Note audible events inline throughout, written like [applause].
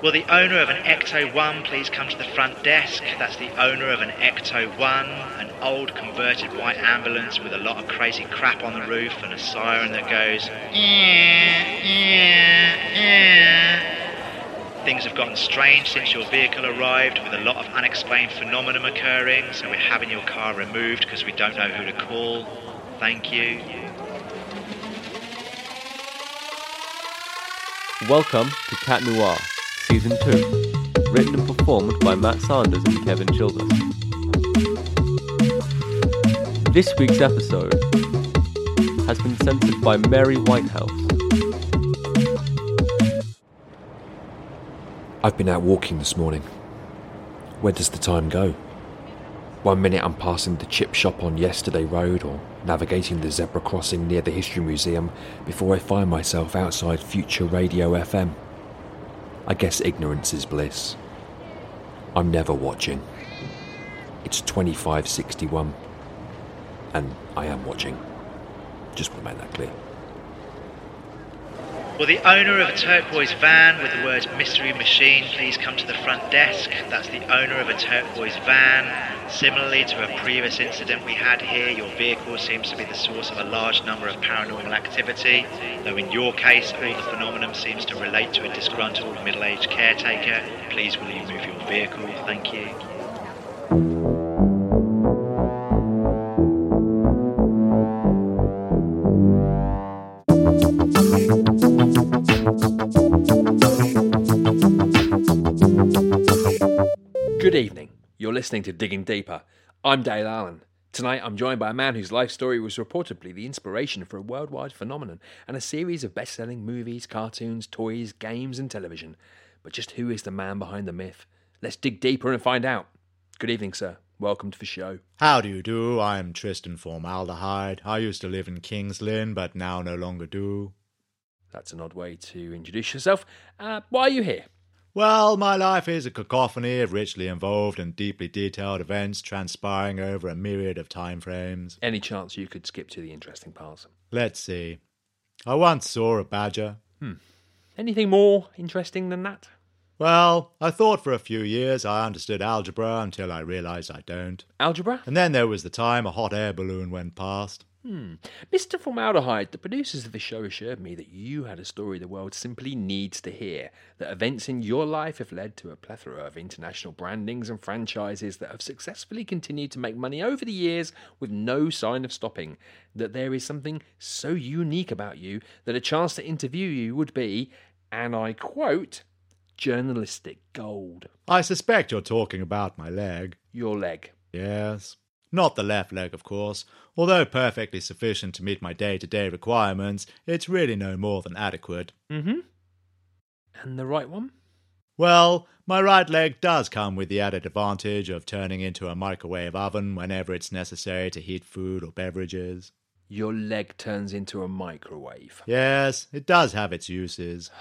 Will the owner of an Ecto 1 please come to the front desk? That's the owner of an Ecto 1, an old converted white ambulance with a lot of crazy crap on the roof and a siren that goes. Things have gotten strange since your vehicle arrived with a lot of unexplained phenomenon occurring, so we're having your car removed because we don't know who to call. Thank you. Welcome to Cat Noir, Season 2, written and performed by Matt Sanders and Kevin Childers. This week's episode has been censored by Mary Whitehouse. I've been out walking this morning. Where does the time go? One minute I'm passing the chip shop on Yesterday Road or navigating the zebra crossing near the History Museum before I find myself outside Future Radio FM. I guess ignorance is bliss. I'm never watching. It's 2561. And I am watching. Just want to make that clear. Will the owner of a turquoise van with the words mystery machine please come to the front desk? That's the owner of a turquoise van. Similarly to a previous incident we had here, your vehicle seems to be the source of a large number of paranormal activity, though in your case, all the phenomenon seems to relate to a disgruntled middle aged caretaker. Please will you move your vehicle? Thank you. Listening to Digging Deeper. I'm Dale Allen. Tonight I'm joined by a man whose life story was reportedly the inspiration for a worldwide phenomenon and a series of best selling movies, cartoons, toys, games, and television. But just who is the man behind the myth? Let's dig deeper and find out. Good evening, sir. Welcome to the show. How do you do? I'm Tristan Formaldehyde. I used to live in Kings Lynn, but now no longer do. That's an odd way to introduce yourself. Uh, why are you here? Well, my life is a cacophony of richly involved and deeply detailed events transpiring over a myriad of time frames. Any chance you could skip to the interesting parts? Let's see. I once saw a badger. Hmm. Anything more interesting than that? Well, I thought for a few years I understood algebra until I realized I don't. Algebra? And then there was the time a hot air balloon went past. Hmm. Mr. Formaldehyde, the producers of the show assured me that you had a story the world simply needs to hear. That events in your life have led to a plethora of international brandings and franchises that have successfully continued to make money over the years with no sign of stopping. That there is something so unique about you that a chance to interview you would be, and I quote, journalistic gold. I suspect you're talking about my leg. Your leg. Yes. Not the left leg, of course. Although perfectly sufficient to meet my day to day requirements, it's really no more than adequate. Mm-hmm. And the right one? Well, my right leg does come with the added advantage of turning into a microwave oven whenever it's necessary to heat food or beverages. Your leg turns into a microwave. Yes, it does have its uses. [sighs]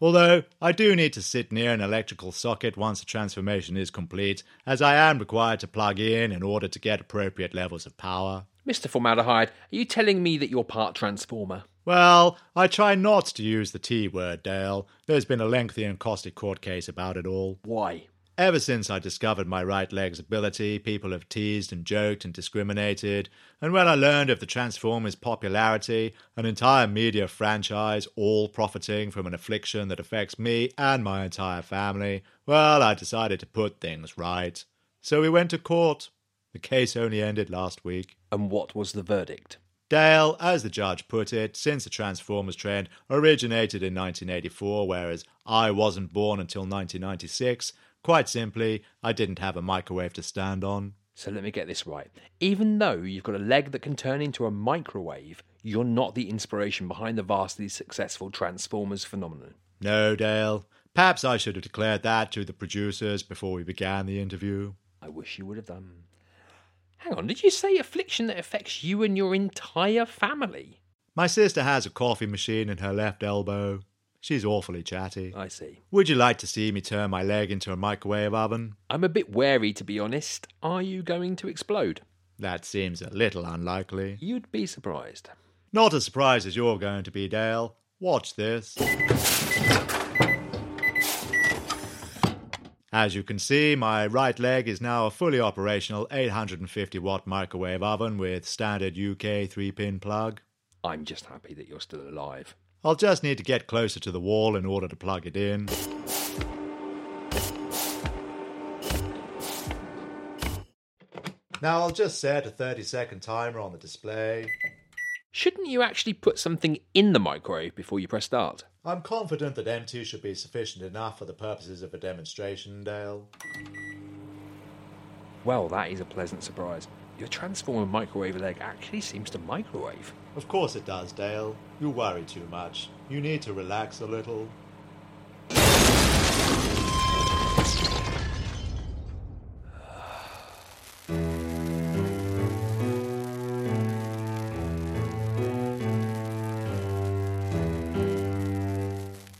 Although, I do need to sit near an electrical socket once the transformation is complete, as I am required to plug in in order to get appropriate levels of power. Mr. Formaldehyde, are you telling me that you're part transformer? Well, I try not to use the T word, Dale. There's been a lengthy and costly court case about it all. Why? Ever since I discovered my right leg's ability, people have teased and joked and discriminated. And when I learned of the Transformers' popularity, an entire media franchise all profiting from an affliction that affects me and my entire family, well, I decided to put things right. So we went to court. The case only ended last week. And what was the verdict? Dale, as the judge put it, since the Transformers trend originated in 1984, whereas I wasn't born until 1996, quite simply, I didn't have a microwave to stand on. So let me get this right. Even though you've got a leg that can turn into a microwave, you're not the inspiration behind the vastly successful Transformers phenomenon. No, Dale. Perhaps I should have declared that to the producers before we began the interview. I wish you would have done. Hang on, did you say affliction that affects you and your entire family? My sister has a coffee machine in her left elbow. She's awfully chatty. I see. Would you like to see me turn my leg into a microwave oven? I'm a bit wary, to be honest. Are you going to explode? That seems a little unlikely. You'd be surprised. Not as surprised as you're going to be, Dale. Watch this. As you can see, my right leg is now a fully operational 850 watt microwave oven with standard UK 3 pin plug. I'm just happy that you're still alive. I'll just need to get closer to the wall in order to plug it in. Now I'll just set a 30 second timer on the display. Shouldn't you actually put something in the microwave before you press start? I'm confident that M2 should be sufficient enough for the purposes of a demonstration, Dale. Well, that is a pleasant surprise. Your transformer microwave leg actually seems to microwave. Of course it does, Dale. You worry too much. You need to relax a little.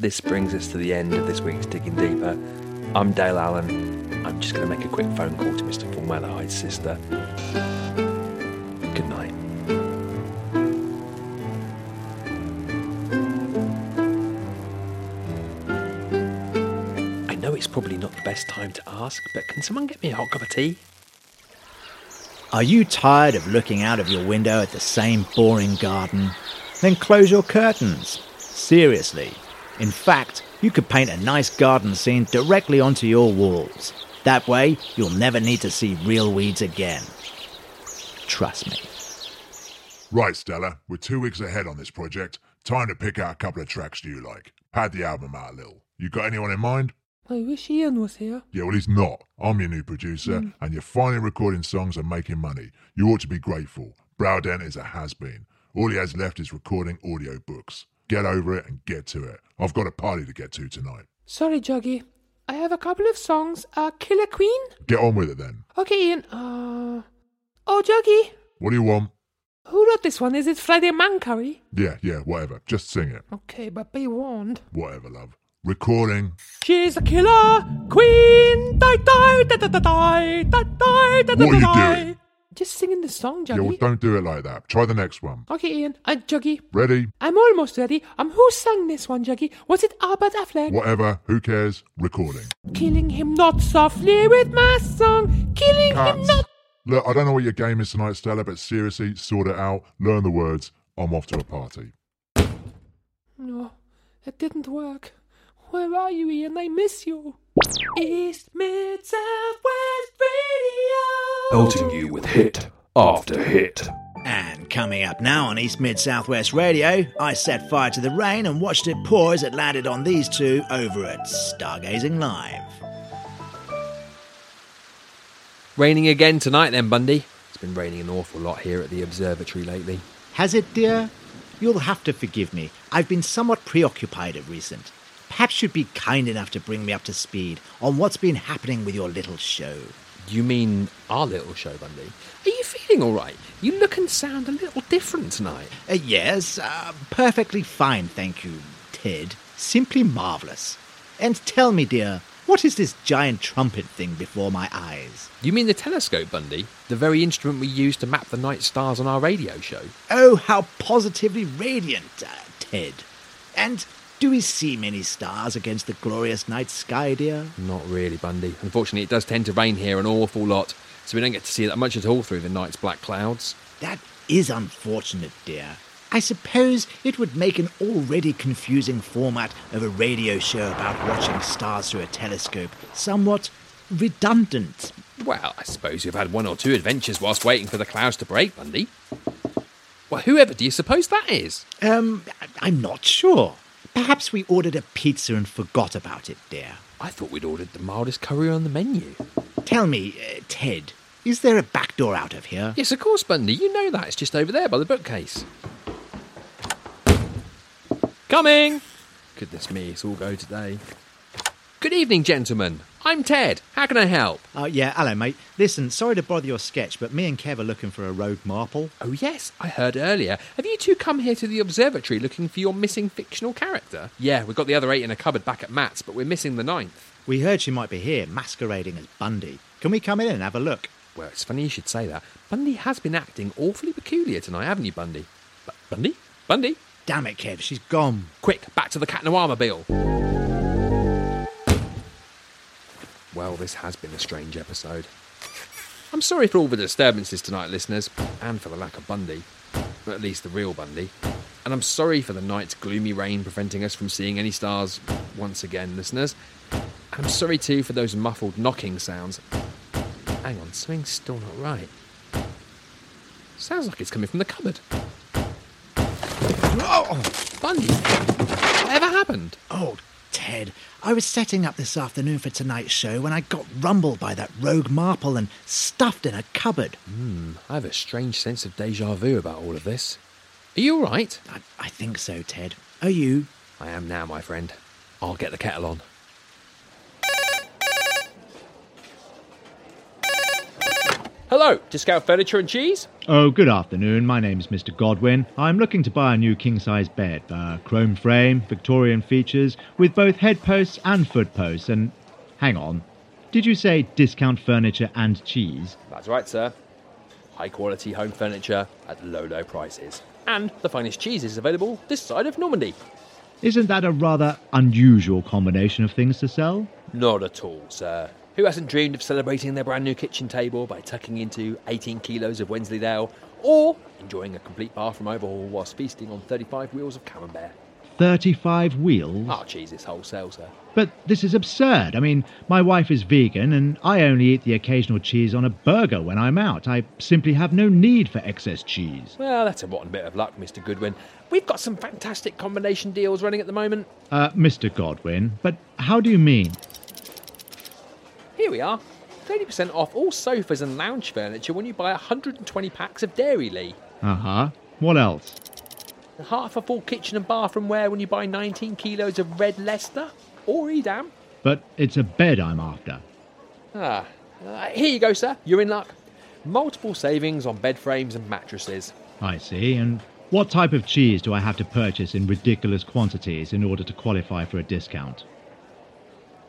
This brings us to the end of this week's Digging Deeper. I'm Dale Allen. I'm just going to make a quick phone call to Mr. Formaldehyde's sister. Good night. Probably not the best time to ask, but can someone get me a hot cup of tea? Are you tired of looking out of your window at the same boring garden? Then close your curtains. Seriously. In fact, you could paint a nice garden scene directly onto your walls. That way, you'll never need to see real weeds again. Trust me. Right, Stella, we're two weeks ahead on this project. Time to pick out a couple of tracks do you like. Pad the album out a little. You got anyone in mind? I wish Ian was here. Yeah, well, he's not. I'm your new producer, and you're finally recording songs and making money. You ought to be grateful. Browden is a has been. All he has left is recording audio books. Get over it and get to it. I've got a party to get to tonight. Sorry, Juggy. I have a couple of songs. Uh, Killer Queen? Get on with it then. Okay, Ian. Uh. Oh, Juggy. What do you want? Who wrote this one? Is it Freddie Mancurry? Yeah, yeah, whatever. Just sing it. Okay, but be warned. Whatever, love. Recording. She's a killer queen. Die, die, da, da, da, die, da, die, da, da, What are you doing? die. Just singing the song, Yeah, well, don't do it like that. Try the next one. okay, Ian. Uh, Juggy. Ready? I'm almost ready. Um, who sang this one, Juggy? Was it Albert Affleck? Whatever. Who cares? Recording. Killing him not softly with my song. Killing him not. Look, I don't know what your game is tonight, Stella, but seriously, sort it out. Learn the words. I'm off to a party. No, it didn't work. Where are you, Ian? I miss you. East, Mid, South, West Radio. Pelting you with hit after hit. And coming up now on East Mid Southwest Radio, I set fire to the rain and watched it pour as it landed on these two over at Stargazing Live. Raining again tonight, then, Bundy. It's been raining an awful lot here at the observatory lately. Has it, dear? You'll have to forgive me. I've been somewhat preoccupied of recent. Perhaps you'd be kind enough to bring me up to speed on what's been happening with your little show. You mean our little show, Bundy? Are you feeling all right? You look and sound a little different tonight. Uh, yes, uh, perfectly fine, thank you, Ted. Simply marvellous. And tell me, dear, what is this giant trumpet thing before my eyes? You mean the telescope, Bundy? The very instrument we use to map the night stars on our radio show? Oh, how positively radiant, uh, Ted. And do we see many stars against the glorious night sky, dear? Not really, Bundy. Unfortunately, it does tend to rain here an awful lot, so we don't get to see that much at all through the night's black clouds. That is unfortunate, dear. I suppose it would make an already confusing format of a radio show about watching stars through a telescope somewhat redundant. Well, I suppose you've had one or two adventures whilst waiting for the clouds to break, Bundy. Well, whoever do you suppose that is? Um, I'm not sure. Perhaps we ordered a pizza and forgot about it, dear. I thought we'd ordered the mildest curry on the menu. Tell me, uh, Ted, is there a back door out of here? Yes, of course, Bundy. You know that. It's just over there by the bookcase. Coming! Goodness me, it's all go today. Good evening, gentlemen. I'm Ted. How can I help? Oh, yeah, hello, mate. Listen, sorry to bother your sketch, but me and Kev are looking for a rogue marple. Oh, yes, I heard earlier. Have you two come here to the observatory looking for your missing fictional character? Yeah, we've got the other eight in a cupboard back at Matt's, but we're missing the ninth. We heard she might be here, masquerading as Bundy. Can we come in and have a look? Well, it's funny you should say that. Bundy has been acting awfully peculiar tonight, haven't you, Bundy? Bu- Bundy? Bundy? Damn it, Kev, she's gone. Quick, back to the Cat Noir Well, this has been a strange episode. I'm sorry for all the disturbances tonight, listeners, and for the lack of Bundy. But at least the real Bundy. And I'm sorry for the night's gloomy rain preventing us from seeing any stars once again, listeners. And I'm sorry too for those muffled knocking sounds. Hang on, something's still not right. Sounds like it's coming from the cupboard. Oh, Bundy! Whatever happened? Oh, Ted, I was setting up this afternoon for tonight's show when I got rumbled by that rogue Marple and stuffed in a cupboard. Hmm, I have a strange sense of deja vu about all of this. Are you all right? I, I think so, Ted. Are you? I am now, my friend. I'll get the kettle on. Hello, Discount Furniture and Cheese? Oh, good afternoon. My name is Mr. Godwin. I'm looking to buy a new king size bed. Uh, chrome frame, Victorian features, with both head posts and foot posts. And hang on. Did you say discount furniture and cheese? That's right, sir. High quality home furniture at low, low prices. And the finest cheeses available this side of Normandy. Isn't that a rather unusual combination of things to sell? Not at all, sir. Who hasn't dreamed of celebrating their brand new kitchen table by tucking into 18 kilos of Wensleydale or enjoying a complete bathroom overhaul whilst feasting on 35 wheels of camembert? 35 wheels? Our cheese is wholesale, sir. But this is absurd. I mean, my wife is vegan and I only eat the occasional cheese on a burger when I'm out. I simply have no need for excess cheese. Well, that's a rotten bit of luck, Mr. Goodwin. We've got some fantastic combination deals running at the moment. Uh, Mr. Godwin, but how do you mean? Here we are. 30% off all sofas and lounge furniture when you buy 120 packs of Dairylea. Uh huh. What else? Half a full kitchen and bathroom wear when you buy 19 kilos of Red Leicester or Edam. But it's a bed I'm after. Ah, uh, here you go, sir. You're in luck. Multiple savings on bed frames and mattresses. I see. And what type of cheese do I have to purchase in ridiculous quantities in order to qualify for a discount?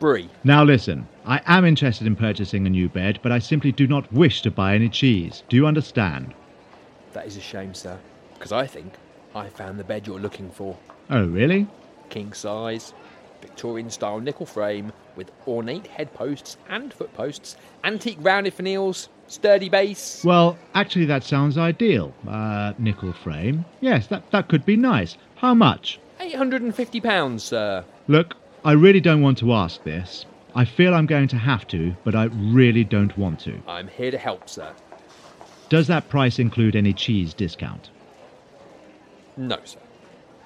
Brie. Now listen, I am interested in purchasing a new bed, but I simply do not wish to buy any cheese. Do you understand? That is a shame, sir, because I think I found the bed you're looking for. Oh, really? King size, Victorian style nickel frame with ornate head posts and foot posts, antique rounded finials, sturdy base. Well, actually, that sounds ideal. Uh, nickel frame. Yes, that, that could be nice. How much? £850, sir. Look, I really don't want to ask this. I feel I'm going to have to, but I really don't want to. I'm here to help, sir. Does that price include any cheese discount? No, sir.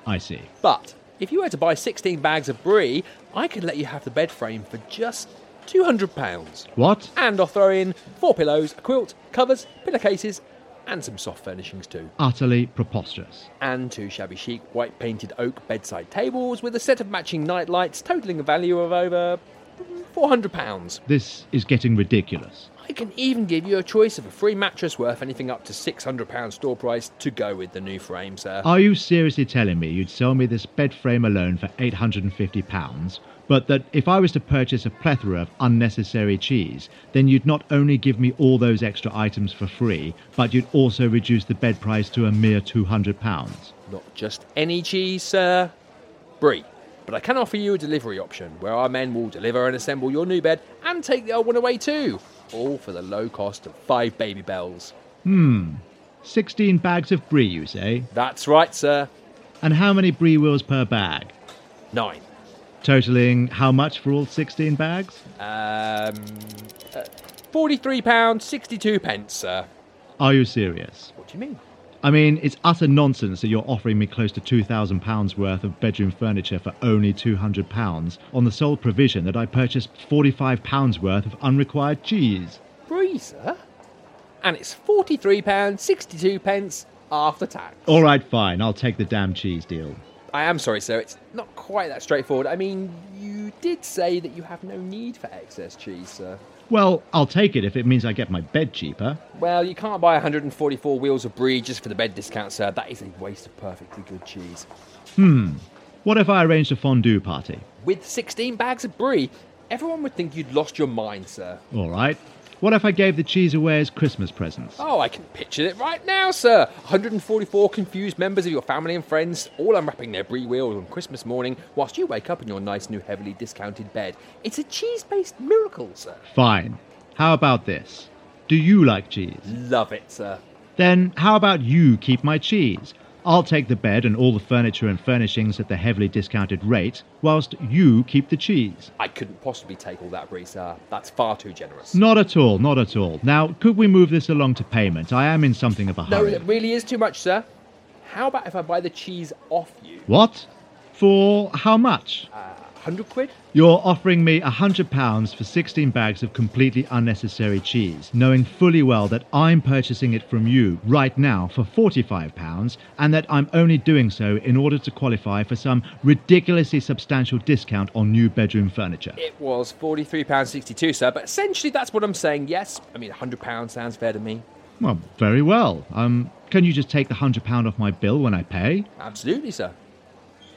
I see. But if you were to buy 16 bags of brie, I could let you have the bed frame for just £200. What? And I'll throw in four pillows, a quilt, covers, pillowcases, and some soft furnishings too. Utterly preposterous. And two shabby chic white painted oak bedside tables with a set of matching night lights totaling a value of over £400. This is getting ridiculous. I can even give you a choice of a free mattress worth anything up to £600 store price to go with the new frame, sir. Are you seriously telling me you'd sell me this bed frame alone for £850, but that if I was to purchase a plethora of unnecessary cheese, then you'd not only give me all those extra items for free, but you'd also reduce the bed price to a mere £200? Not just any cheese, sir. Brie. But I can offer you a delivery option where our men will deliver and assemble your new bed and take the old one away too. All for the low cost of five Babybels. Hmm. 16 bags of brie, you say? That's right, sir. And how many brie wheels per bag? Nine. Totaling how much for all 16 bags? Um, uh, £43.62, pence, sir. Are you serious? What do you mean? I mean, it's utter nonsense that you're offering me close to £2,000 worth of bedroom furniture for only £200 on the sole provision that I purchase £45 worth of unrequired cheese. Sir? And it's £43.62 pence after tax. All right, fine, I'll take the damn cheese deal. I am sorry, sir. It's not quite that straightforward. I mean, you did say that you have no need for excess cheese, sir. Well, I'll take it if it means I get my bed cheaper. Well, you can't buy 144 wheels of brie just for the bed discount, sir. That is a waste of perfectly good cheese. Hmm. What if I arranged a fondue party? With 16 bags of brie, everyone would think you'd lost your mind, sir. All right. What if I gave the cheese away as Christmas presents? Oh, I can picture it right now, sir. 144 confused members of your family and friends all unwrapping their brie wheels on Christmas morning whilst you wake up in your nice new heavily discounted bed. It's a cheese based miracle, sir. Fine. How about this? Do you like cheese? Love it, sir. Then how about you keep my cheese? I'll take the bed and all the furniture and furnishings at the heavily discounted rate, whilst you keep the cheese. I couldn't possibly take all that brie, sir. That's far too generous. Not at all, not at all. Now, could we move this along to payment? I am in something of a hurry. No, it really is too much, sir. How about if I buy the cheese off you? What? For how much? Uh, 100 quid? You're offering me a hundred pounds for 16 bags of completely unnecessary cheese, knowing fully well that I'm purchasing it from you right now for 45 pounds, and that I'm only doing so in order to qualify for some ridiculously substantial discount on new bedroom furniture. It was £43.62, sir, but essentially that's what I'm saying, yes. I mean, £100 sounds fair to me. Well, very well. Um, can you just take the hundred pound off my bill when I pay? Absolutely, sir.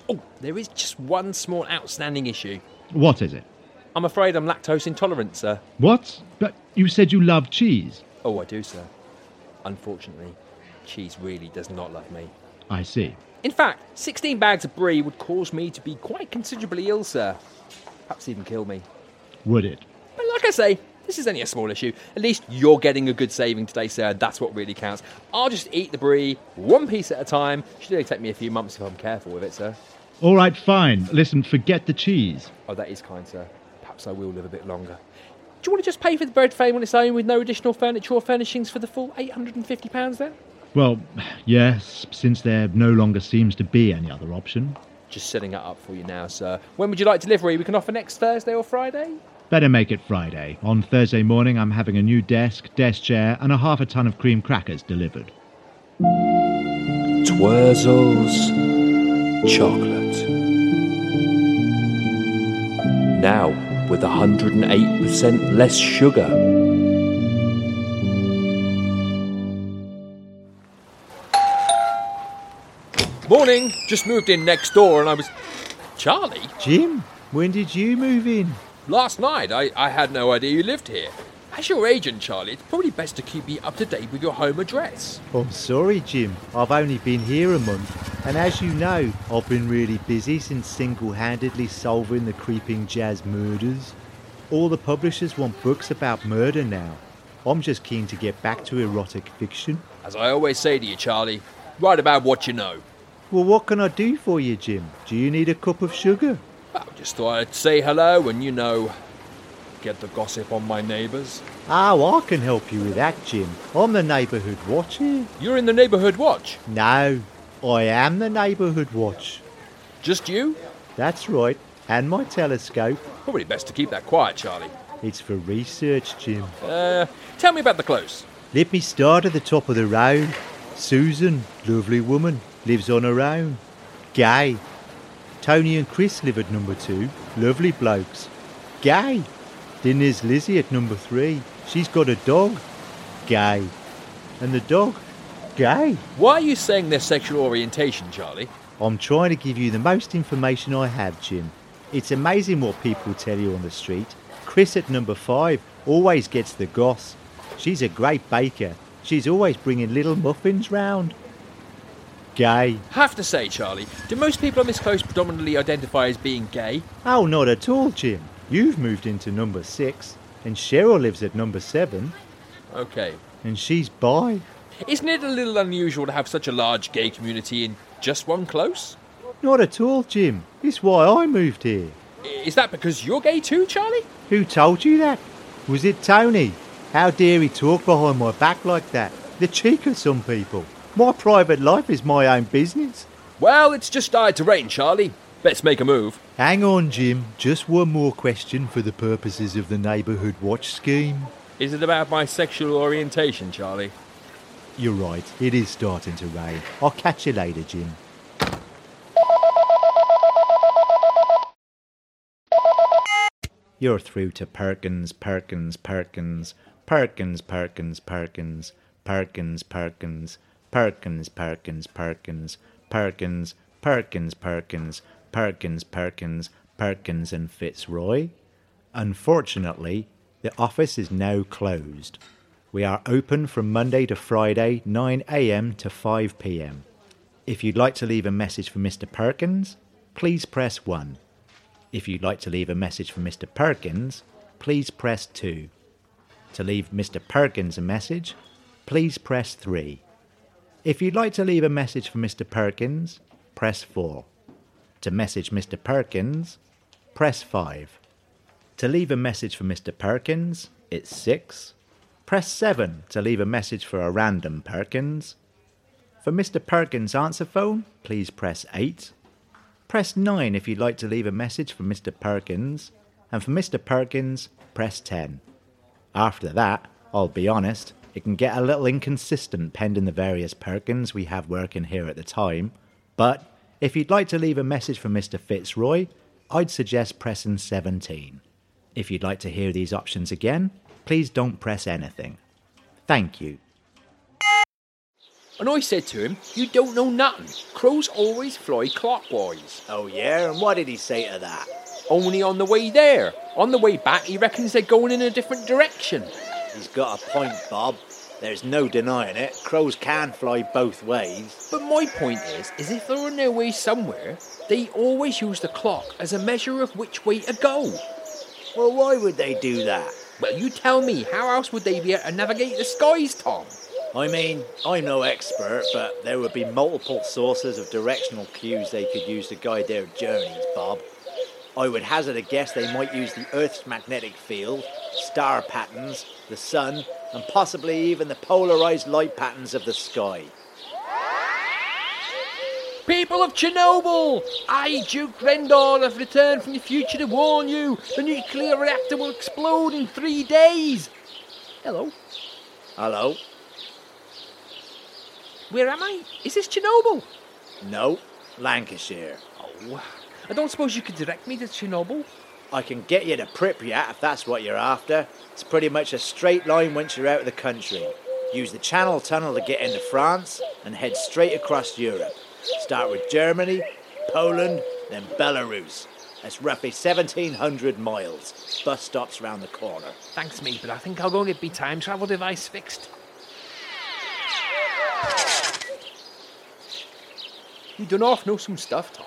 Oh, there is just one small outstanding issue. What is it? I'm afraid I'm lactose intolerant, sir. What? But you said you love cheese. Oh, I do, sir. Unfortunately, cheese really does not love me. I see. In fact, 16 bags of brie would cause me to be quite considerably ill, sir. Perhaps even kill me. Would it? But like I say, this is only a small issue. At least you're getting a good saving today, sir, and that's what really counts. I'll just eat the brie, one piece at a time. Should only take me a few months if I'm careful with it, sir. All right, fine. Listen, forget the cheese. Oh, that is kind, sir. Perhaps I will live a bit longer. Do you want to just pay for the bread frame on its own with no additional furniture or furnishings for the full £850 then? Well, [sighs] yes, since there no longer seems to be any other option. Just setting it up for you now, sir. When would you like delivery? We can offer next Thursday or Friday? Better make it Friday. On Thursday morning, I'm having a new desk, desk chair, and a half a ton of cream crackers delivered. Twirzels chocolate. Now with 108% less sugar. Morning! Just moved in next door and I was. Charlie? Jim, when did you move in? Last night, I, I had no idea you lived here. As your agent, Charlie, it's probably best to keep me up to date with your home address. I'm sorry, Jim. I've only been here a month. And as you know, I've been really busy since single handedly solving the creeping jazz murders. All the publishers want books about murder now. I'm just keen to get back to erotic fiction. As I always say to you, Charlie, write about what you know. Well, what can I do for you, Jim? Do you need a cup of sugar? Well, just thought I'd say hello and, you know, get the gossip on my neighbours. Oh, I can help you with that, Jim. I'm the neighbourhood watch here. You're in the neighbourhood watch. No, I am the neighbourhood watch. Just you? That's right, and my telescope. Probably best to keep that quiet, Charlie. It's for research, Jim. Uh, tell me about the close. Let me start at the top of the road. Susan, lovely woman, lives on her own. Gay. Tony and Chris live at number two, lovely blokes. Gay. Then there's Lizzie at number three. She's got a dog. Gay. And the dog, gay. Why are you saying their sexual orientation, Charlie? I'm trying to give you the most information I have, Jim. It's amazing what people tell you on the street. Chris at number five always gets the goss. She's a great baker. She's always bringing little muffins round. Gay. Have to say, Charlie, do most people on this close predominantly identify as being gay? Oh, not at all, Jim. You've moved into number six, and Cheryl lives at number seven, Okay. and she's bi. Isn't it a little unusual to have such a large gay community in just one close? Not at all, Jim. It's why I moved here. Is that because you're gay too, Charlie? Who told you that? Was it Tony? How dare he talk behind my back like that? The cheek of some people. My private life is my own business. Well, it's just started to rain, Charlie. Let's make a move. Hang on, Jim. Just one more question for the purposes of the neighbourhood watch scheme. Is it about my sexual orientation, Charlie? You're right, it is starting to rain. I'll catch you later, Jim. You're through to Perkins, Perkins, Perkins, Perkins, Perkins, Perkins, Perkins, Perkins, Perkins, Perkins, Perkins, Perkins, Perkins, Perkins, Perkins, Perkins, Perkins, and Fitzroy. Unfortunately, The office is now closed. We are open from Monday to Friday, 9am to 5pm. If you'd like to leave a message for Mr. Perkins, please press 1. If you'd like to leave a message for Mr. Perkins, please press 2. To leave Mr. Perkins a message, please press 3. If you'd like to leave a message for Mr. Perkins, press 4. To message Mr. Perkins, press 5. To leave a message for Mr. Perkins, it's 6. Press 7 to leave a message for a random Perkins. For Mr. Perkins' answer phone, please press 8. Press 9 if you'd like to leave a message for Mr. Perkins. And for Mr. Perkins, press 10. After that, I'll be honest, it can get a little inconsistent pending the various Perkins we have working here at the time. But if you'd like to leave a message for Mr. Fitzroy, I'd suggest pressing 17. If you'd like to hear these options again, please don't press anything. Thank you. And I said to him, You don't know nothing. Crows always fly clockwise. Oh, yeah? And what did he say to that? Only on the way there. On the way back, he reckons they're going in a different direction. He's got a point, Bob. There's no denying it. Crows can fly both ways. But my point is, is if they're on their way somewhere, they always use the clock as a measure of which way to go. Well, why would they do that? Well, you tell me, how else would they be able to navigate the skies, Tom? I mean, I'm no expert, but there would be multiple sources of directional cues they could use to guide their journeys, Bob. I would hazard a guess they might use the Earth's magnetic field, star patterns, the sun, and possibly even the polarized light patterns of the sky. People of Chernobyl! I, Duke Rendor, have returned from the future to warn you the nuclear reactor will explode in three days! Hello? Hello? Where am I? Is this Chernobyl? No, Lancashire. Oh, I don't suppose you could direct me to Chernobyl? I can get you to Pripyat if that's what you're after. It's pretty much a straight line once you're out of the country. Use the Channel Tunnel to get into France and head straight across Europe. Start with Germany, Poland, then Belarus. That's roughly 1,700 miles. Bus stops round the corner. Thanks, mate, but I think I'll go and get my time travel device fixed. You done off know some stuff, Tom.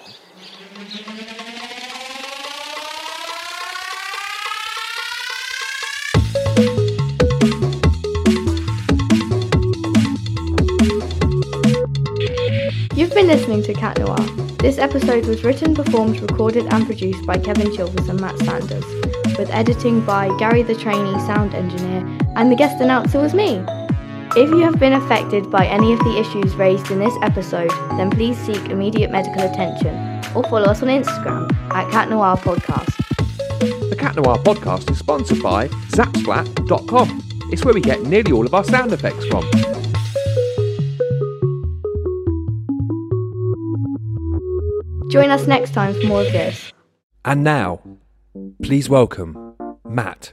You've been listening to Cat Noir. This episode was written, performed, recorded, and produced by Kevin Chilvers and Matt Sanders, with editing by Gary the trainee sound engineer, and the guest announcer was me. If you have been affected by any of the issues raised in this episode, then please seek immediate medical attention or follow us on Instagram at Cat Noir Podcast. The Cat Noir podcast is sponsored by Zapsplat.com. It's where we get nearly all of our sound effects from. Join us next time for more of this. And now, please welcome Matt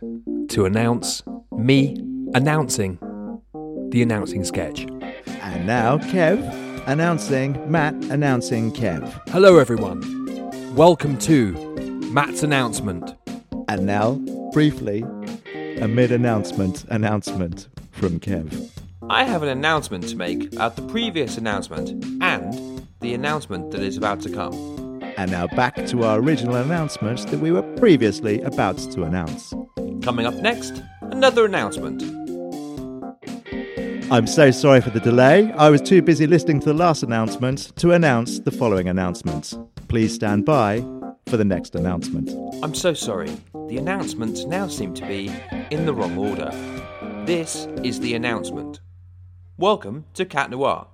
to announce me announcing the announcing sketch. And now, Kev announcing Matt announcing Kev. Hello, everyone. Welcome to Matt's announcement. And now, briefly, a mid announcement announcement from Kev. I have an announcement to make about the previous announcement and the announcement that is about to come. And now back to our original announcement that we were previously about to announce. Coming up next, another announcement. I'm so sorry for the delay. I was too busy listening to the last announcement to announce the following announcement. Please stand by for the next announcement. I'm so sorry. The announcements now seem to be in the wrong order. This is the announcement. Welcome to Cat Noir.